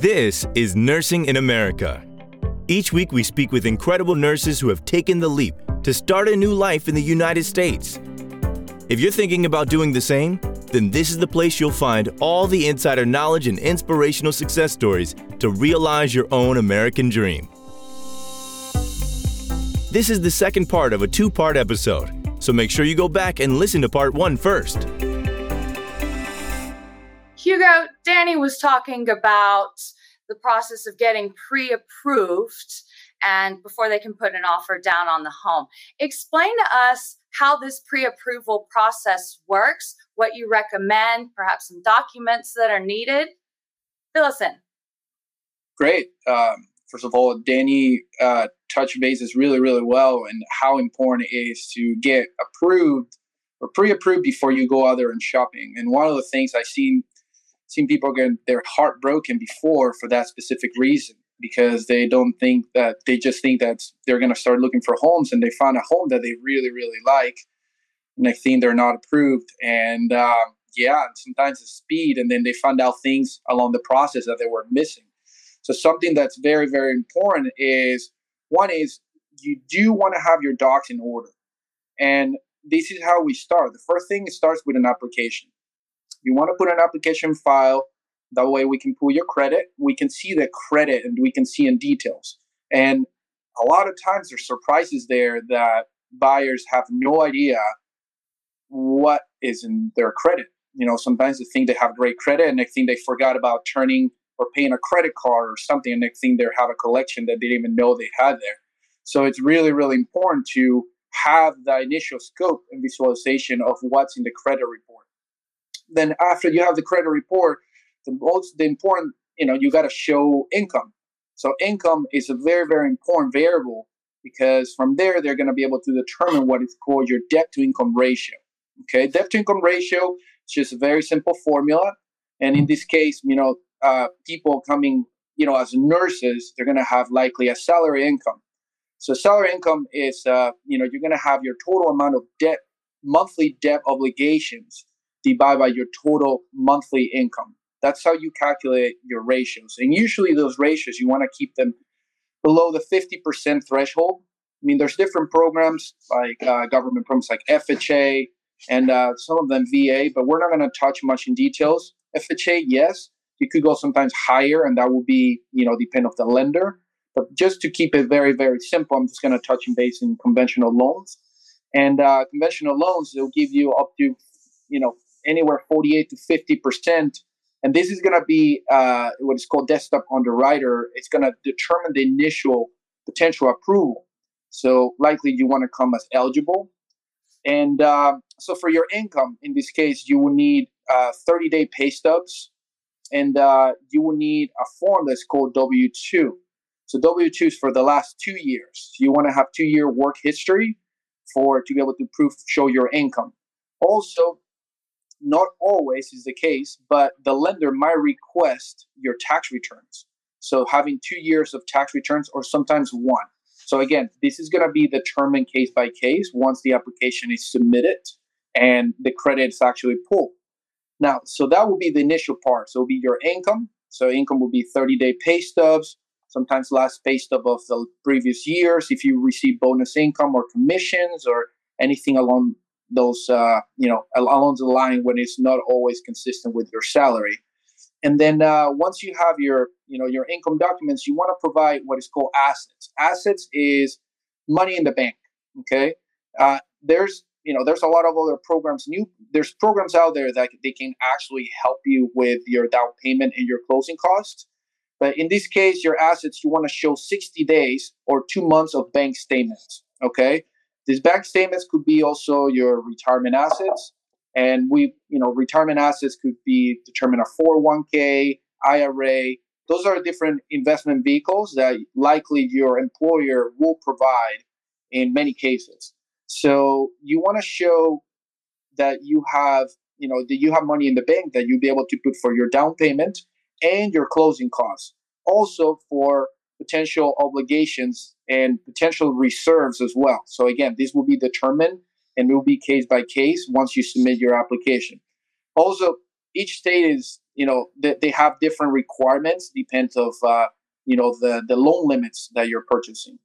This is Nursing in America. Each week, we speak with incredible nurses who have taken the leap to start a new life in the United States. If you're thinking about doing the same, then this is the place you'll find all the insider knowledge and inspirational success stories to realize your own American dream. This is the second part of a two part episode, so make sure you go back and listen to part one first. Hugo, Danny was talking about the process of getting pre approved and before they can put an offer down on the home. Explain to us how this pre approval process works, what you recommend, perhaps some documents that are needed. Fill us in. Great. Um, first of all, Danny uh, touched bases really, really well and how important it is to get approved or pre-approved before you go out there and shopping. And one of the things I've seen seen people get their heart broken before for that specific reason because they don't think that they just think that they're going to start looking for homes and they find a home that they really really like and they think they're not approved and uh, yeah sometimes the speed and then they find out things along the process that they were missing so something that's very, very important is one is you do want to have your docs in order. And this is how we start. The first thing starts with an application. You want to put an application file. That way we can pull your credit. We can see the credit and we can see in details. And a lot of times there's surprises there that buyers have no idea what is in their credit. You know, sometimes they think they have great credit and they think they forgot about turning or paying a credit card or something, and next thing they have a collection that they didn't even know they had there. So it's really, really important to have the initial scope and visualization of what's in the credit report. Then after you have the credit report, the most the important, you know, you got to show income. So income is a very, very important variable because from there they're going to be able to determine what is called your debt to income ratio. Okay, debt to income ratio is just a very simple formula, and in this case, you know, uh, people coming, you know, as nurses, they're going to have likely a salary income. So salary income is, uh, you know, you're going to have your total amount of debt, monthly debt obligations divided by your total monthly income. That's how you calculate your ratios. And usually those ratios, you want to keep them below the 50% threshold. I mean, there's different programs like uh, government programs like FHA and uh, some of them VA, but we're not going to touch much in details. FHA, yes, you could go sometimes higher, and that will be, you know, depend of the lender. But just to keep it very, very simple, I'm just going to touch on base in conventional loans. And uh, conventional loans, they'll give you up to, you know, anywhere 48 to 50 percent. And this is going to be uh, what is called desktop underwriter. It's going to determine the initial potential approval. So likely you want to come as eligible. And uh, so for your income, in this case, you will need uh, 30 day pay stubs and uh, you will need a form that's called W 2. So W 2 is for the last two years. You want to have two year work history for to be able to prove show your income. Also, not always is the case, but the lender might request your tax returns. So having two years of tax returns or sometimes one. So again, this is going to be determined case by case once the application is submitted and the credit is actually pulled. Now, so that will be the initial part. So it'll be your income. So income will be 30 day pay stubs, sometimes last pay stub of the previous years. If you receive bonus income or commissions or anything along those, uh, you know, along the line when it's not always consistent with your salary. And then uh, once you have your, you know, your income documents, you want to provide what is called assets. Assets is money in the bank. Okay, uh, there's you know there's a lot of other programs new there's programs out there that they can actually help you with your down payment and your closing costs but in this case your assets you want to show 60 days or two months of bank statements okay these bank statements could be also your retirement assets. And we you know retirement assets could be determined a 401k ira those are different investment vehicles that likely your employer will provide in many cases. So you want to show that you have, you know, that you have money in the bank that you'll be able to put for your down payment and your closing costs. Also for potential obligations and potential reserves as well. So again, this will be determined and it will be case by case once you submit your application. Also, each state is you know they, they have different requirements depends of uh, you know the the loan limits that you're purchasing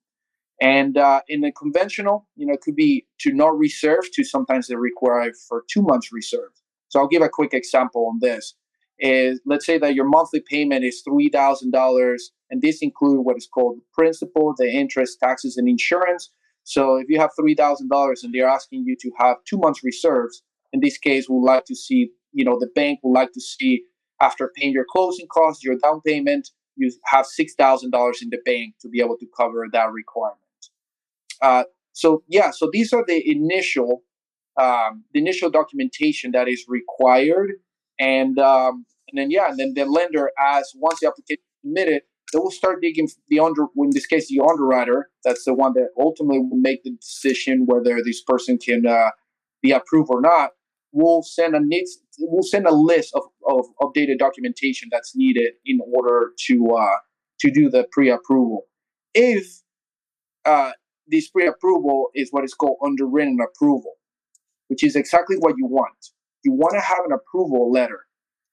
and uh, in the conventional you know it could be to not reserve to sometimes they require for two months reserve so i'll give a quick example on this is let's say that your monthly payment is $3000 and this includes what is called principal the interest taxes and insurance so if you have $3000 and they're asking you to have two months reserves in this case we would like to see you know the bank would like to see after paying your closing costs your down payment you have $6,000 in the bank to be able to cover that requirement. Uh, so yeah, so these are the initial um, the initial documentation that is required, and um, and then yeah, and then the lender, as once the application is submitted, they will start digging the under. In this case, the underwriter, that's the one that ultimately will make the decision whether this person can uh, be approved or not we'll send a we'll send a list of, of updated documentation that's needed in order to uh, to do the pre-approval. If uh, this pre-approval is what is called underwritten approval, which is exactly what you want. You want to have an approval letter.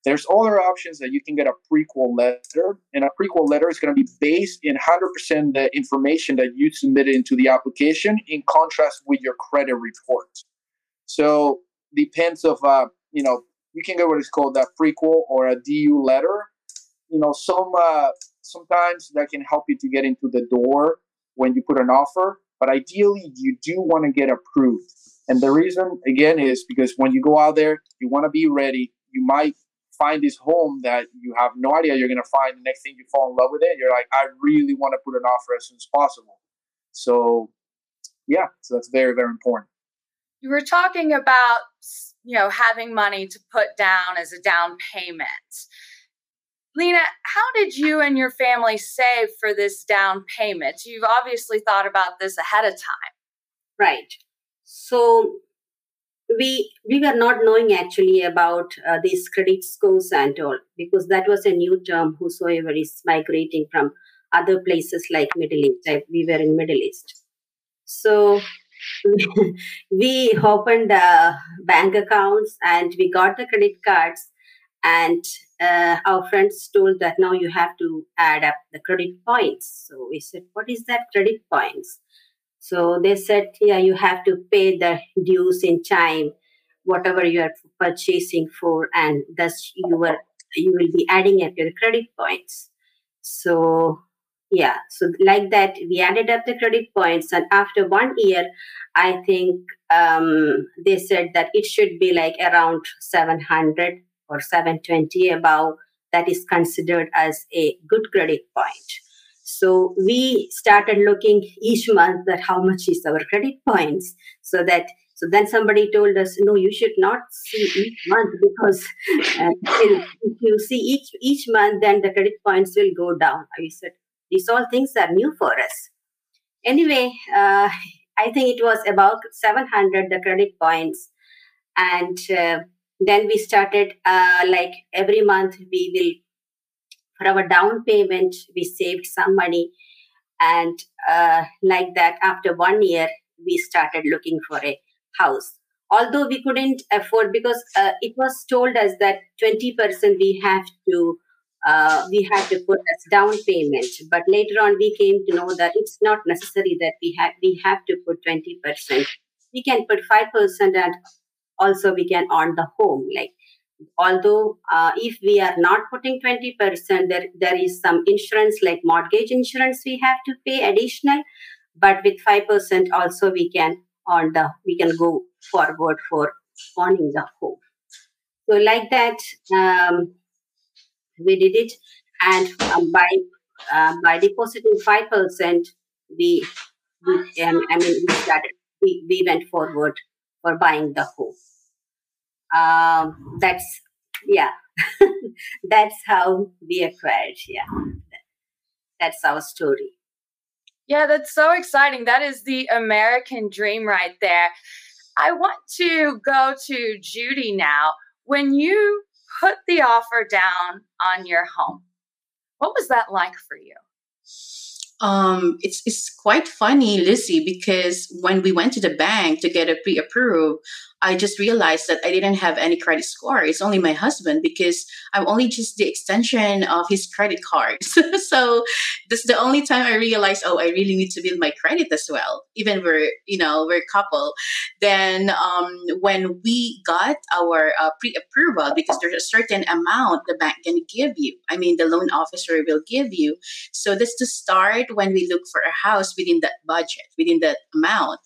There's other options that you can get a prequal letter, and a prequal letter is going to be based in 100% the information that you submitted into the application, in contrast with your credit report. So depends of uh, you know you can get what is called a prequal or a DU letter. You know, some uh, sometimes that can help you to get into the door when you put an offer, but ideally you do want to get approved. And the reason again is because when you go out there, you want to be ready. You might find this home that you have no idea you're going to find. The next thing you fall in love with it, you're like, I really want to put an offer as soon as possible. So, yeah, so that's very, very important. You were talking about you know having money to put down as a down payment. Lena how did you and your family save for this down payment? You've obviously thought about this ahead of time. Right. So we we were not knowing actually about uh, these credit scores and all because that was a new term whosoever is migrating from other places like middle east we were in middle east. So we opened the bank accounts and we got the credit cards and uh, our friends told that now you have to add up the credit points. So we said what is that credit points so they said yeah you have to pay the dues in time whatever you are purchasing for and thus you were you will be adding up your credit points. So yeah so like that we added up the credit points and after one year i think um, they said that it should be like around 700 or 720 above that is considered as a good credit point so we started looking each month that how much is our credit points so that so then somebody told us, no, you should not see each month because uh, if you see each each month, then the credit points will go down. I said, these all things are new for us. Anyway, uh, I think it was about 700 the credit points, and uh, then we started uh, like every month we will for our down payment we saved some money, and uh, like that after one year we started looking for a house although we couldn't afford because uh, it was told us that 20% we have to uh, we had to put as down payment. But later on, we came to know that it's not necessary that we have we have to put twenty percent. We can put five percent, and also we can own the home. Like although uh, if we are not putting 20% there there is some insurance like mortgage insurance we have to pay additional but with 5% also we can earn the we can go forward for owning the home so like that um, we did it, and um, by uh, by depositing five percent, we, we um, I mean we started we, we went forward for buying the home. Um, that's yeah, that's how we acquired. Yeah, that's our story. Yeah, that's so exciting. That is the American dream right there. I want to go to Judy now. When you put the offer down on your home. What was that like for you? Um, it's it's quite funny, Lizzie, because when we went to the bank to get a pre-approved, I just realized that I didn't have any credit score. It's only my husband because I'm only just the extension of his credit cards. so this is the only time I realized, oh, I really need to build my credit as well. Even we're, you know, we're a couple. Then um, when we got our uh, pre-approval, because there's a certain amount the bank can give you. I mean, the loan officer will give you. So this to start when we look for a house within that budget, within that amount.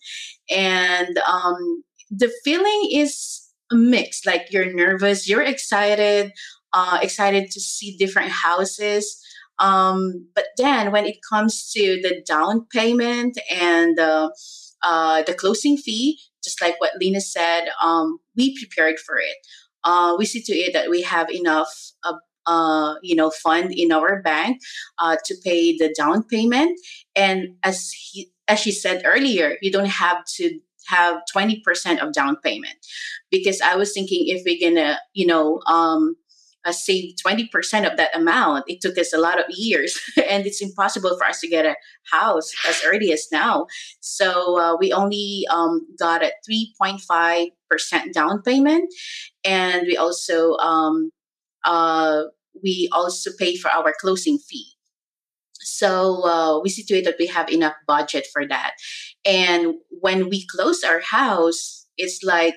And um, the feeling is mixed like you're nervous you're excited uh, excited to see different houses um, but then when it comes to the down payment and uh, uh, the closing fee just like what lena said um, we prepared for it uh, we see to it that we have enough uh, uh, you know fund in our bank uh, to pay the down payment. And as he as she said earlier you don't have to have 20% of down payment. Because I was thinking if we're gonna, you know, um, uh, save 20% of that amount, it took us a lot of years and it's impossible for us to get a house as early as now. So uh, we only um, got a 3.5% down payment. And we also um, uh, we also pay for our closing fee. So uh, we situate that we have enough budget for that. And when we close our house, it's like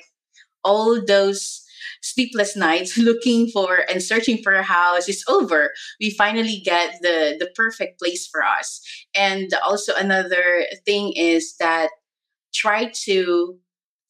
all those sleepless nights looking for and searching for a house is over. We finally get the the perfect place for us. And also another thing is that try to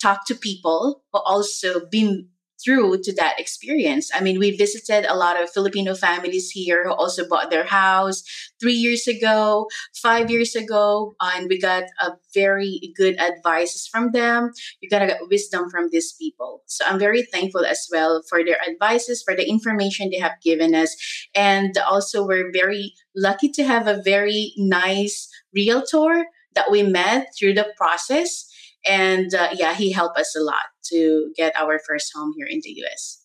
talk to people who also been through to that experience. I mean, we visited a lot of Filipino families here who also bought their house three years ago, five years ago, and we got a very good advices from them. You gotta get wisdom from these people. So I'm very thankful as well for their advices, for the information they have given us, and also we're very lucky to have a very nice realtor that we met through the process and uh, yeah, he helped us a lot to get our first home here in the US.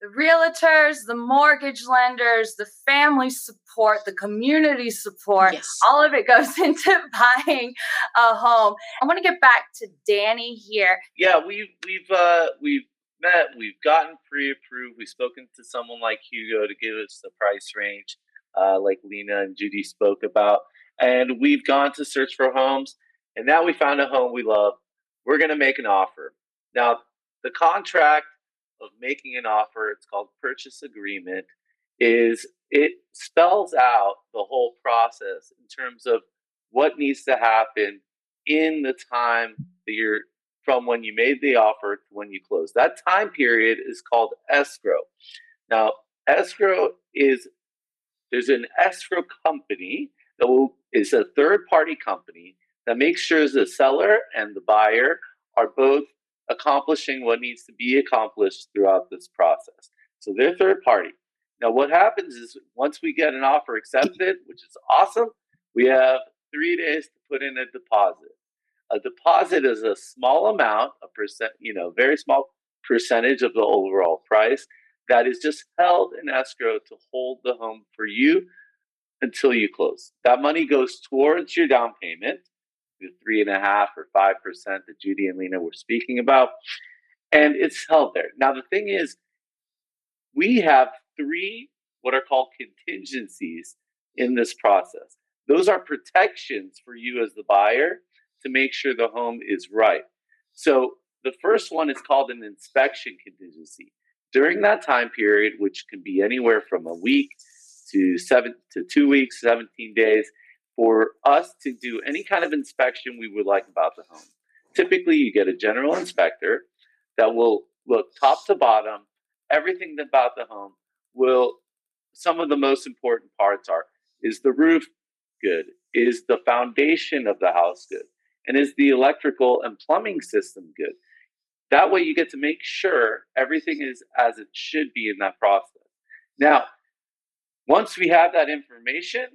The realtors, the mortgage lenders, the family support, the community support, yes. all of it goes into buying a home. I want to get back to Danny here. Yeah, we've we've uh, we've met, we've gotten pre-approved, we've spoken to someone like Hugo to give us the price range, uh, like Lena and Judy spoke about, and we've gone to search for homes and now we found a home we love. We're going to make an offer. Now, the contract of making an offer, it's called purchase agreement, is it spells out the whole process in terms of what needs to happen in the time that you're from when you made the offer to when you close. That time period is called escrow. Now, escrow is there's an escrow company that will, is a third party company that makes sure the seller and the buyer are both accomplishing what needs to be accomplished throughout this process. So they're third party. Now, what happens is once we get an offer accepted, which is awesome, we have three days to put in a deposit. A deposit is a small amount, a percent, you know, very small percentage of the overall price that is just held in escrow to hold the home for you until you close. That money goes towards your down payment the three and a half or five percent that Judy and Lena were speaking about, and it's held there. Now the thing is, we have three what are called contingencies in this process. Those are protections for you as the buyer to make sure the home is right. So the first one is called an inspection contingency. During that time period, which can be anywhere from a week to seven to two weeks, 17 days, for us to do any kind of inspection we would like about the home. Typically, you get a general inspector that will look top to bottom, everything about the home. Will some of the most important parts are is the roof good? Is the foundation of the house good? And is the electrical and plumbing system good? That way, you get to make sure everything is as it should be in that process. Now, once we have that information,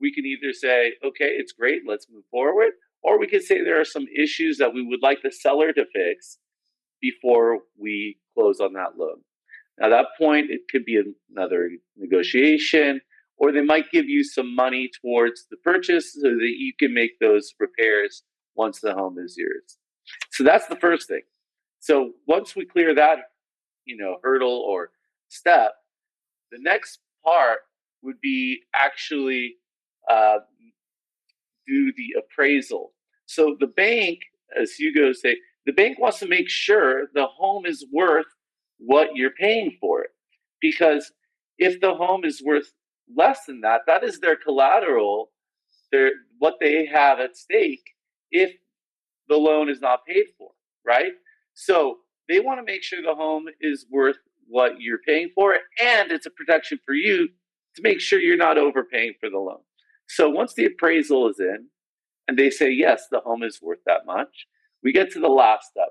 we can either say, okay, it's great, let's move forward, or we can say there are some issues that we would like the seller to fix before we close on that loan. Now, that point, it could be another negotiation, or they might give you some money towards the purchase so that you can make those repairs once the home is yours. So that's the first thing. So once we clear that, you know, hurdle or step, the next part would be actually uh, do the appraisal. So the bank, as Hugo say, the bank wants to make sure the home is worth what you're paying for it. Because if the home is worth less than that, that is their collateral, their what they have at stake if the loan is not paid for, right? So they want to make sure the home is worth what you're paying for it, and it's a protection for you to make sure you're not overpaying for the loan. So once the appraisal is in and they say, yes, the home is worth that much, we get to the last step,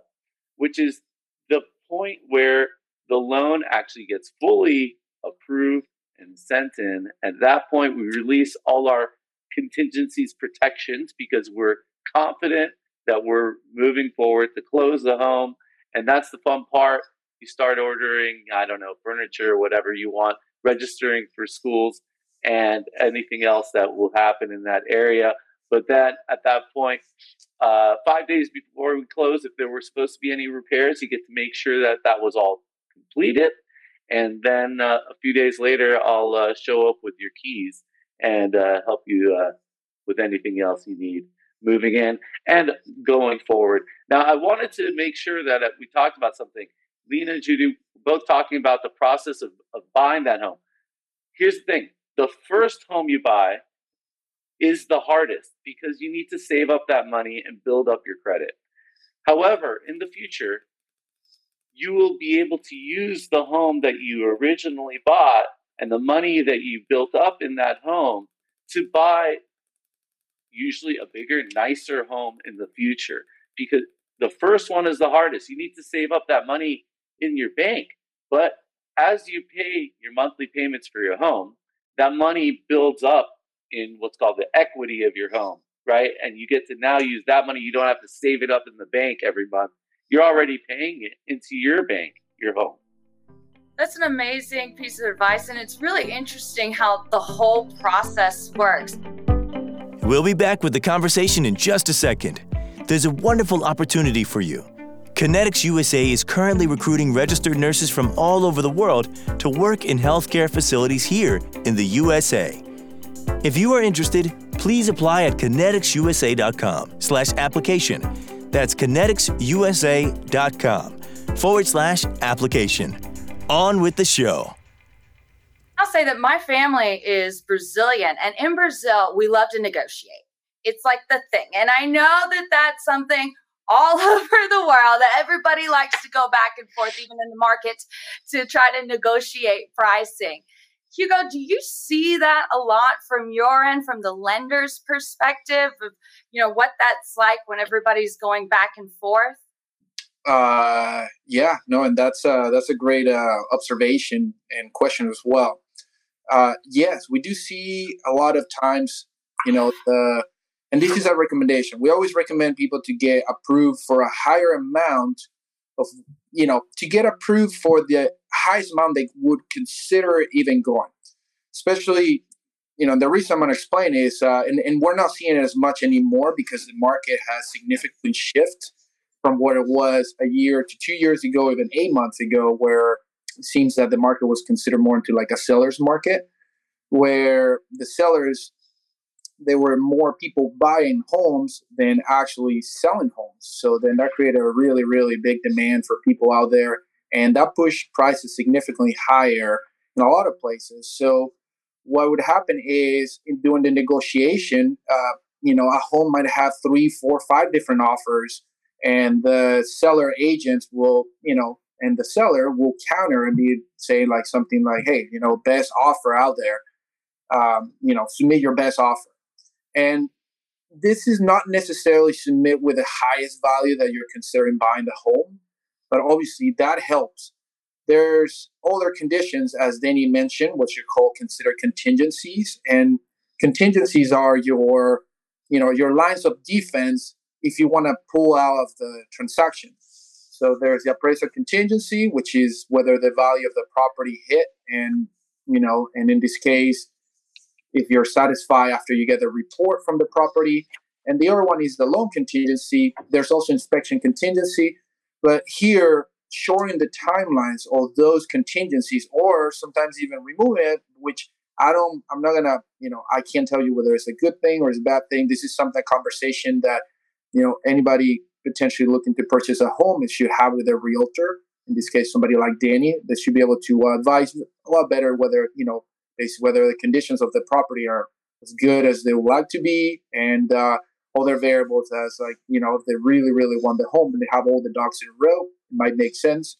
which is the point where the loan actually gets fully approved and sent in. At that point, we release all our contingencies protections because we're confident that we're moving forward to close the home. And that's the fun part. You start ordering, I don't know, furniture whatever you want, registering for schools and anything else that will happen in that area. But then at that point, uh, five days before we close, if there were supposed to be any repairs, you get to make sure that that was all completed. And then uh, a few days later, I'll uh, show up with your keys and uh, help you uh, with anything else you need moving in and going forward. Now, I wanted to make sure that uh, we talked about something. Lena and Judy both talking about the process of, of buying that home. Here's the thing the first home you buy is the hardest because you need to save up that money and build up your credit. However, in the future, you will be able to use the home that you originally bought and the money that you built up in that home to buy usually a bigger, nicer home in the future because the first one is the hardest. You need to save up that money in your bank. But as you pay your monthly payments for your home, that money builds up in what's called the equity of your home, right? And you get to now use that money. You don't have to save it up in the bank every month. You're already paying it into your bank, your home. That's an amazing piece of advice, and it's really interesting how the whole process works. We'll be back with the conversation in just a second. There's a wonderful opportunity for you. Connetics USA is currently recruiting registered nurses from all over the world to work in healthcare facilities here in the USA. If you are interested, please apply at conneticsusa.com slash application. That's conneticsusa.com forward slash application. On with the show. I'll say that my family is Brazilian, and in Brazil, we love to negotiate. It's like the thing. And I know that that's something all over the world that everybody likes to go back and forth, even in the market, to try to negotiate pricing. Hugo, do you see that a lot from your end, from the lender's perspective of you know what that's like when everybody's going back and forth? Uh, yeah, no, and that's uh, that's a great uh, observation and question as well. Uh, yes, we do see a lot of times, you know, the and this is a recommendation. We always recommend people to get approved for a higher amount of, you know, to get approved for the highest amount they would consider even going. Especially, you know, the reason I'm going to explain is, uh, and, and we're not seeing it as much anymore because the market has significantly shifted from what it was a year to two years ago, even eight months ago, where it seems that the market was considered more into like a seller's market, where the sellers there were more people buying homes than actually selling homes. So then that created a really, really big demand for people out there. And that pushed prices significantly higher in a lot of places. So what would happen is in doing the negotiation, uh, you know, a home might have three, four, five different offers, and the seller agents will, you know, and the seller will counter and be saying like something like, "Hey, you know, best offer out there. Um, you know, submit your best offer." And this is not necessarily submit with the highest value that you're considering buying the home, but obviously that helps. There's other conditions, as Danny mentioned, what you call consider contingencies, and contingencies are your, you know, your lines of defense if you want to pull out of the transaction. So there's the appraisal contingency, which is whether the value of the property hit, and you know, and in this case, if you're satisfied after you get a report from the property. And the other one is the loan contingency. There's also inspection contingency, but here shortening the timelines of those contingencies, or sometimes even remove it, which I don't. I'm not gonna. You know, I can't tell you whether it's a good thing or it's a bad thing. This is something conversation that you know anybody potentially looking to purchase a home it should have with their realtor. In this case, somebody like Danny, that should be able to uh, advise a lot better whether you know basically whether the conditions of the property are as good as they would like to be, and uh, other variables as like you know if they really really want the home and they have all the dogs in a row, it might make sense.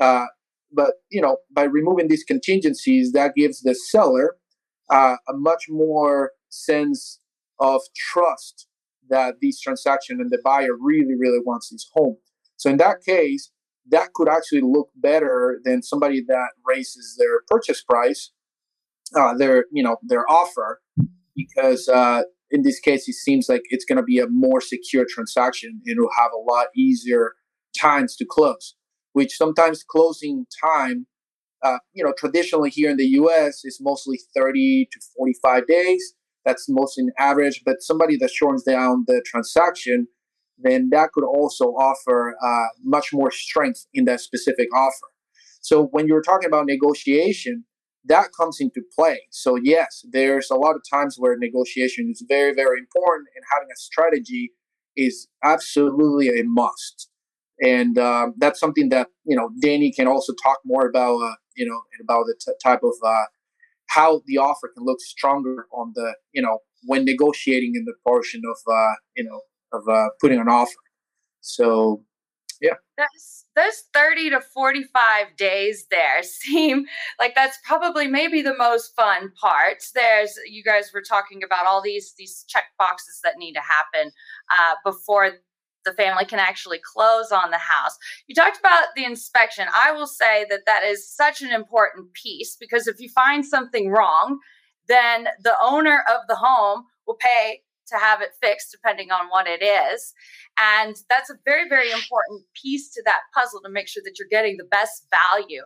Uh, but you know by removing these contingencies, that gives the seller uh, a much more sense of trust that this transaction and the buyer really really wants this home. So in that case, that could actually look better than somebody that raises their purchase price uh, their you know their offer because uh, in this case it seems like it's going to be a more secure transaction. And it'll have a lot easier times to close which sometimes closing time uh, you know traditionally here in the us is mostly 30 to 45 days. That's mostly an average but somebody that shortens down the transaction then that could also offer uh, much more strength in that specific offer. So when you're talking about negotiation that comes into play. So, yes, there's a lot of times where negotiation is very, very important, and having a strategy is absolutely a must. And uh, that's something that you know Danny can also talk more about. Uh, you know, about the t- type of uh, how the offer can look stronger on the you know when negotiating in the portion of uh, you know of uh, putting an offer. So yeah. Those, those 30 to 45 days there seem like that's probably maybe the most fun part. There's, you guys were talking about all these, these check boxes that need to happen uh, before the family can actually close on the house. You talked about the inspection. I will say that that is such an important piece because if you find something wrong, then the owner of the home will pay to have it fixed depending on what it is. And that's a very, very important piece to that puzzle to make sure that you're getting the best value.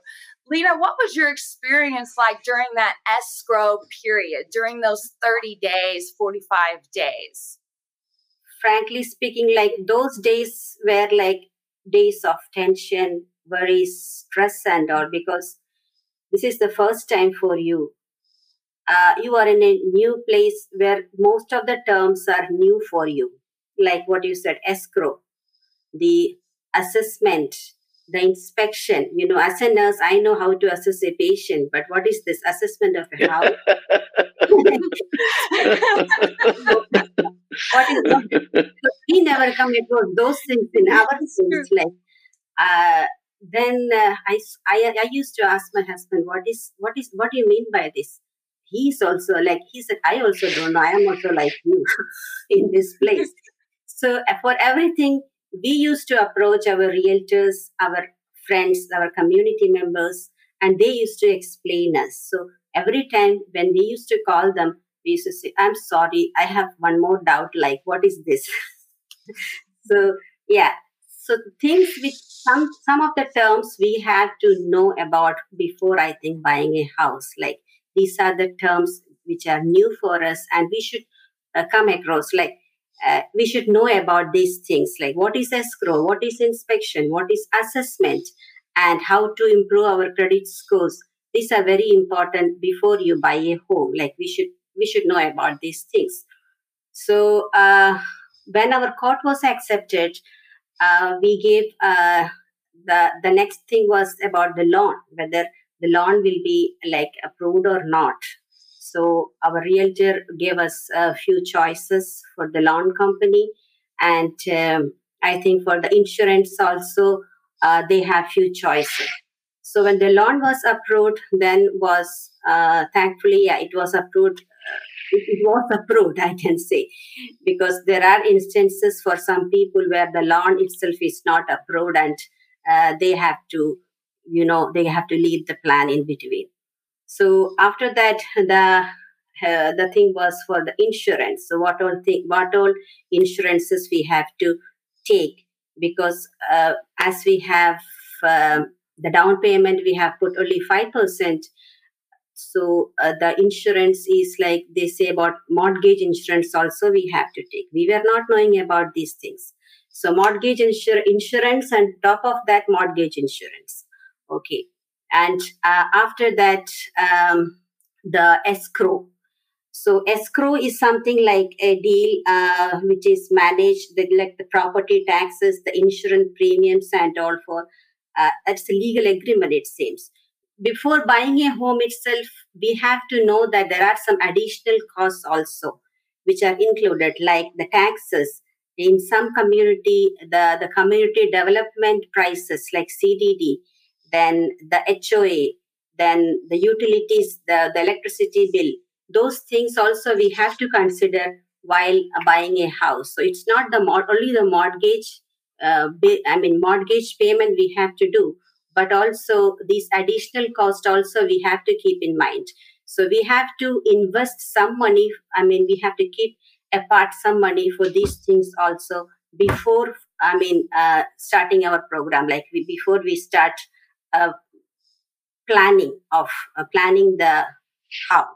Lena, what was your experience like during that escrow period, during those 30 days, 45 days? Frankly speaking, like those days were like days of tension, worry, stress, and all because this is the first time for you uh, you are in a new place where most of the terms are new for you, like what you said, escrow, the assessment, the inspection. You know, as a nurse, I know how to assess a patient, but what is this assessment of a house? what is that? we never come across those things in our schools, like. Uh, then uh, I, I I used to ask my husband, what is what is what do you mean by this? He's also like he said i also don't know. I am also like you in this place. So uh, for everything we used to approach our realtors our friends our community members and they used to explain us. So every time when we used to call them we used to say i'm sorry i have one more doubt like what is this? So yeah. So things with some some of the terms we have to know about before i think buying a house like these are the terms which are new for us and we should uh, come across like uh, we should know about these things like what is escrow what is inspection what is assessment and how to improve our credit scores. These are very important before you buy a home like we should we should know about these things. So uh, when our court was accepted uh, we gave uh, the the next thing was about the loan whether the loan will be like approved or not. So our realtor gave us a few choices for the loan company, and um, I think for the insurance also uh, they have few choices. So when the loan was approved, then was uh, thankfully yeah, it was approved. Uh, it, it was approved, I can say, because there are instances for some people where the loan itself is not approved and uh, they have to you know they have to leave the plan in between so after that the uh, the thing was for the insurance so what all thing what all insurances we have to take because uh, as we have uh, the down payment we have put only 5% So uh, the insurance is like they say about mortgage insurance also we have to take. We were not knowing about these things. So mortgage insur- insurance and top of that mortgage insurance. Okay. And uh, after that, um, the escrow. So escrow is something like a deal uh, which is managed, the, like the property taxes, the insurance premiums, and all for. Uh, that's a legal agreement, it seems before buying a home itself, we have to know that there are some additional costs also, which are included, like the taxes. In some community, the, the community development prices like CDD, then the HOA, then the utilities, the, the electricity bill. Those things also we have to consider while buying a house. So it's not the only the mortgage, uh, I mean mortgage payment we have to do, but also these additional cost also we have to keep in mind so we have to invest some money i mean we have to keep apart some money for these things also before i mean uh, starting our program like we, before we start uh, planning of uh, planning the how.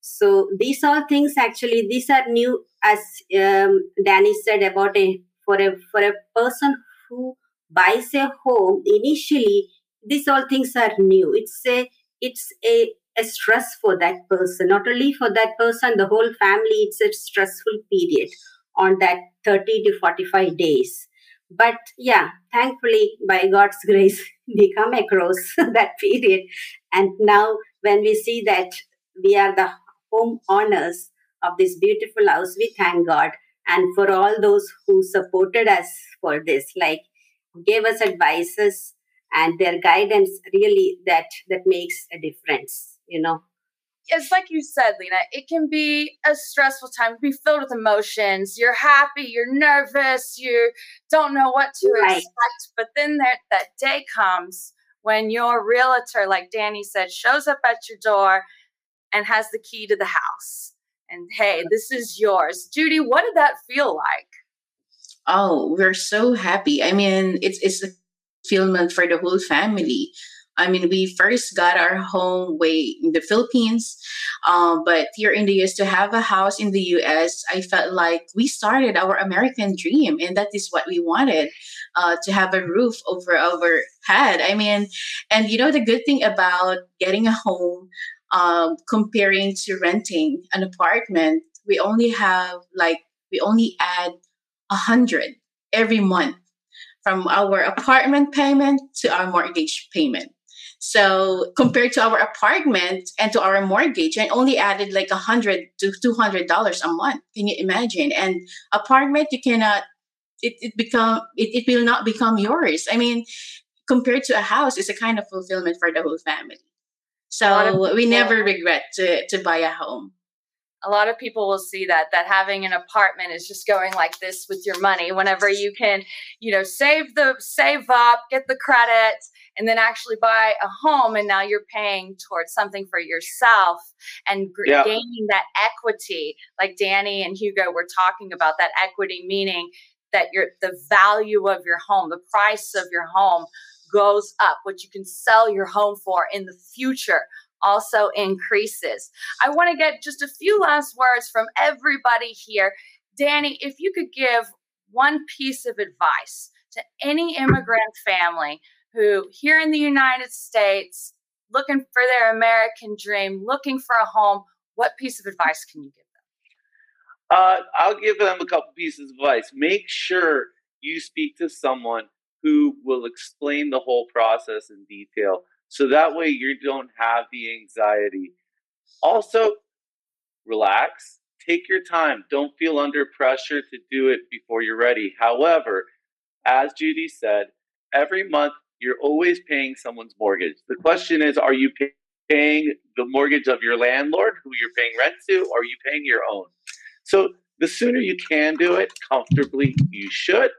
So these all things actually these are new as um, danny said about a for a for a person who buys a home initially these all things are new. It's a it's a, a stress for that person. Not only for that person the whole family it's a stressful period on that 30 to 45 days but yeah thankfully by god's grace we come across that period. And now when we see that we are the home owners of this beautiful house we thank god. And for all those who supported us for this like gave us advices and their guidance really that that makes a difference you know it's like you said lena it can be a stressful time. Be filled with emotions. You're happy you're nervous you don't know what to right. expect. But then there, that day comes when your realtor like danny said shows up at your door and has the key to the house. And hey this is yours. Judy what did that feel like? Oh, we're so happy. I mean, it's it's a fulfillment for the whole family. I mean, we first got our home way in the Philippines, um, but here in the US to have a house in the US, I felt like we started our American dream, and that is what we wanted uh, to have a roof over our head. I mean, and you know the good thing about getting a home um, comparing to renting an apartment, we only have like we only add a hundred every month from our apartment payment to our mortgage payment. So compared to our apartment and to our mortgage, I only added like a hundred to two hundred dollars a month. Can you imagine? And apartment, you cannot. It, it become it, it will not become yours. I mean, compared to a house, it's a kind of fulfillment for the whole family. So we never regret to to buy a home a lot of people will see that that having an apartment is just going like this with your money. Whenever you can you know save the save up get the credit and then actually buy a home and now you're paying towards something for yourself and yeah. gaining that equity. Like danny and hugo were talking about that equity meaning that your the value of your home the price of your home goes up what you can sell your home for in the future also increases. I want to get just a few last words from everybody here. Danny, if you could give one piece of advice to any immigrant family who here in the United States looking for their American dream, looking for a home, what piece of advice can you give them? Uh, I'll give them a couple pieces of advice. Make sure you speak to someone who will explain the whole process in detail. So that way you don't have the anxiety. Also, relax, take your time. Don't feel under pressure to do it before you're ready. However, as Judy said, every month you're always paying someone's mortgage. The question is are you paying the mortgage of your landlord who you're paying rent to, or are you paying your own? So the sooner you can do it comfortably, you should.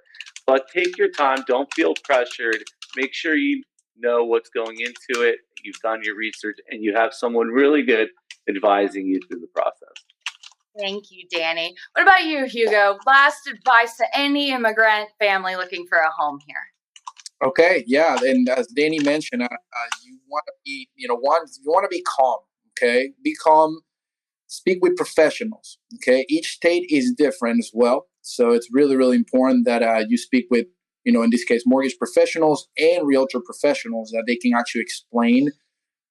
But take your time. Don't feel pressured. Make sure you know what's going into it, you've done your research, and you have someone really good advising you through the process. Thank you, Danny. What about you, Hugo? Last advice to any immigrant family looking for a home here. Okay, yeah, and as Danny mentioned, uh, uh, you want to be, you know, one, you want to be calm. okay, be calm. speak with professionals. Okay, each state is different as well, so it's really really important that uh, you speak with you know in this case mortgage professionals and realtor professionals that they can actually explain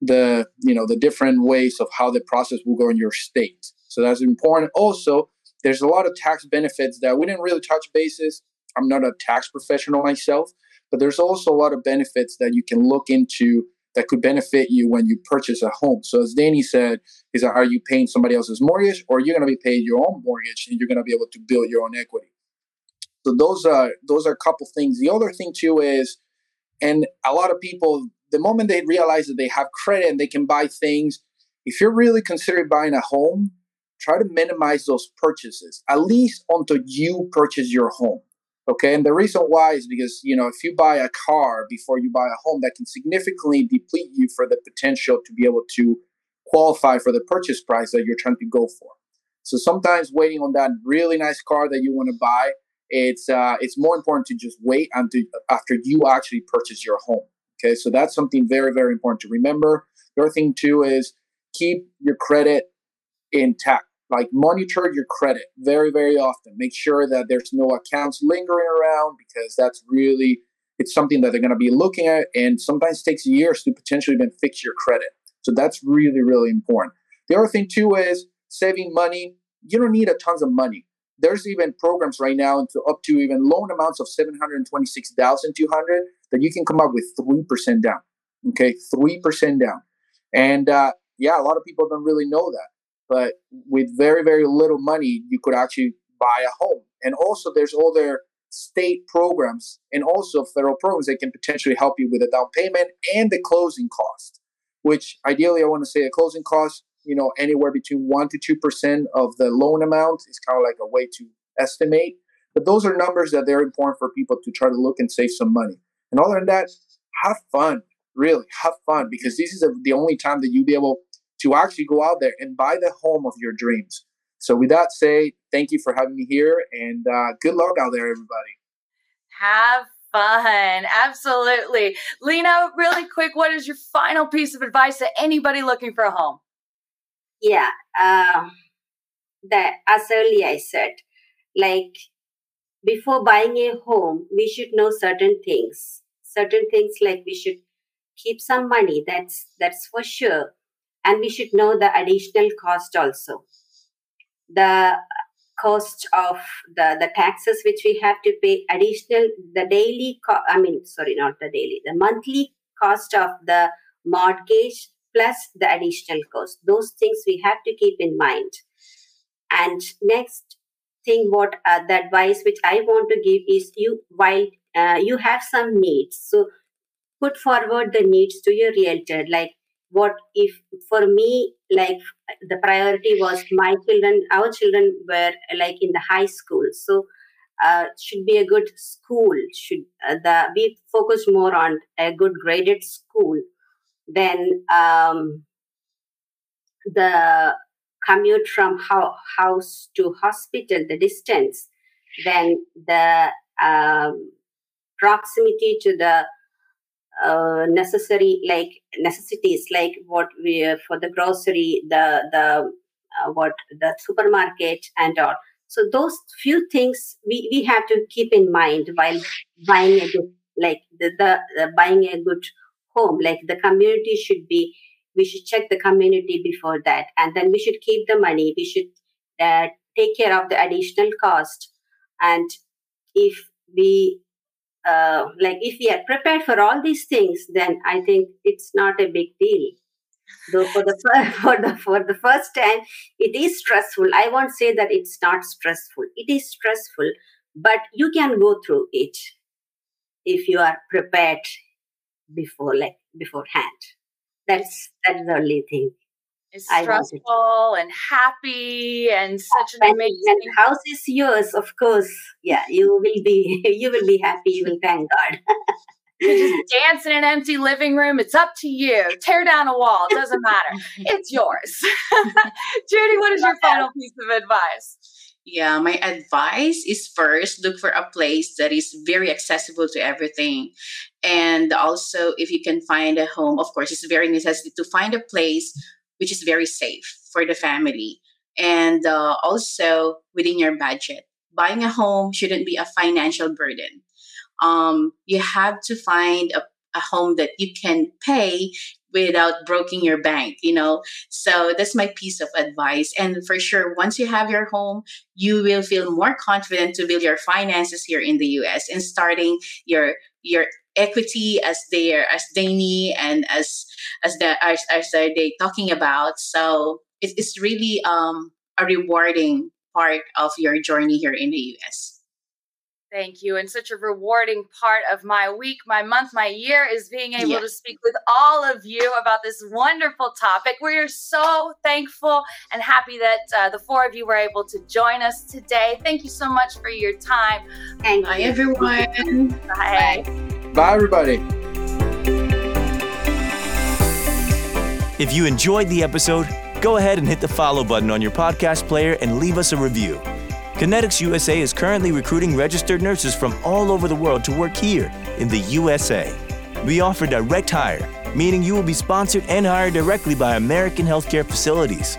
the you know the different ways of how the process will go in your state. So that's important. Also, there's a lot of tax benefits that we didn't really touch bases. I'm not a tax professional myself, but there's also a lot of benefits that you can look into that could benefit you when you purchase a home. So as Danny said, is that are you paying somebody else's mortgage or you're going to be paying your own mortgage and you're going to be able to build your own equity. So those are those are a couple things. The other thing too is, and a lot of people, the moment they realize that they have credit and they can buy things, if you're really considering buying a home, try to minimize those purchases at least until you purchase your home. Okay, and the reason why is because you know if you buy a car before you buy a home, that can significantly deplete you for the potential to be able to qualify for the purchase price that you're trying to go for. So sometimes waiting on that really nice car that you want to buy, it's uh, it's more important to just wait until after you actually purchase your home. Okay, so that's something very very important to remember. The other thing too is keep your credit intact. Like monitor your credit very very often. Make sure that there's no accounts lingering around because that's really it's something that they're going to be looking at and sometimes takes years to potentially even fix your credit. So that's really really important. The other thing too is saving money. You don't need a tons of money there's even programs right now into up to even loan amounts of 726200 that you can come up with 3% down okay? 3% down. And uh, yeah a lot of people don't really know that but with very very little money you could actually buy a home. And also there's other state programs and also federal programs that can potentially help you with a down payment and the closing cost which ideally i want to say a closing cost you know anywhere between 1 to 2% of the loan amount is kind of like a way to estimate but those are numbers that they're important for people to try to look and save some money and other than that have fun really have fun because this is a, the only time that you'll be able to actually go out there and buy the home of your dreams. So, with that say, thank you for having me here and uh, good luck out there, everybody. Have fun. Absolutely. Lena, really quick, what is your final piece of advice to anybody looking for a home? Yeah. Um, that as earlier I said, like before buying a home, we should know certain things. Certain things like we should keep some money. That's that's for sure and we should know the additional cost also the cost of the the taxes which we have to pay additional the daily co- i mean sorry not the daily the monthly cost of the mortgage plus the additional cost. Those things we have to keep in mind. And next thing what uh, the advice which i want to give is you while uh, you have some needs. So put forward the needs to your realtor. Like what if for me like the priority was my children our children were like in the high school. So uh, should be a good school. Should uh, the be focus more on a good graded school then um, the commute from ho- house to hospital the distance then the um, proximity to the uh, necessary like necessities like what we uh, for the grocery the the uh, what the supermarket and all. So those few things we, we have to keep in mind while buying a good like the, the, the buying a good home like the community should be we should check the community before that and then we should keep the money we should uh, take care of the additional cost and if we uh, like if we are prepared for all these things, then I think it's not a big deal. Though for the for the for the first time, it is stressful. I won't say that it's not stressful. It is stressful, but you can go through it if you are prepared before like beforehand. That's that's the only thing is stressful and happy and such an amazing house is yours of course. Yeah you will be you will be happy you will thank god. You just dance in an empty living room it's up to you. Tear down a wall it doesn't matter. It's yours. Judy what is your final piece of advice yeah, my advice is first look for a place that is very accessible to everything. And also, if you can find a home, of course, it's very necessary to find a place which is very safe for the family. And uh, also within your budget. Buying a home shouldn't be a financial burden. Um, you have to find a, a home that you can pay without breaking your bank, you know. So that's my piece of advice. And for sure, once you have your home, you will feel more confident to build your finances here in the US and starting your your equity as they are as Danny and as as the as, as they talking about. So it, it's really um a rewarding part of your journey here in the US. Thank you. And such a rewarding part of my week, my month, my year is being able Yeah. to speak with all of you about this wonderful topic. We are so thankful and happy that uh, the four of you were able to join us today. Thank you so much for your time. Thank Bye you. everyone. Bye. Bye, everybody. If you enjoyed the episode, go ahead and hit the follow button on your podcast player and leave us a review. Connetics USA is currently recruiting registered nurses from all over the world to work here in the USA. We offer direct hire, meaning you will be sponsored and hired directly by American healthcare facilities.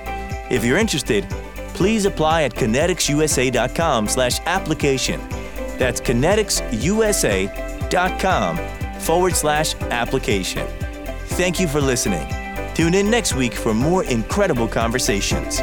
If you're interested, please apply at conneticsusa.com/application. That's conneticsusa.com forward slash application. Thank you for listening. Tune in next week for more incredible conversations.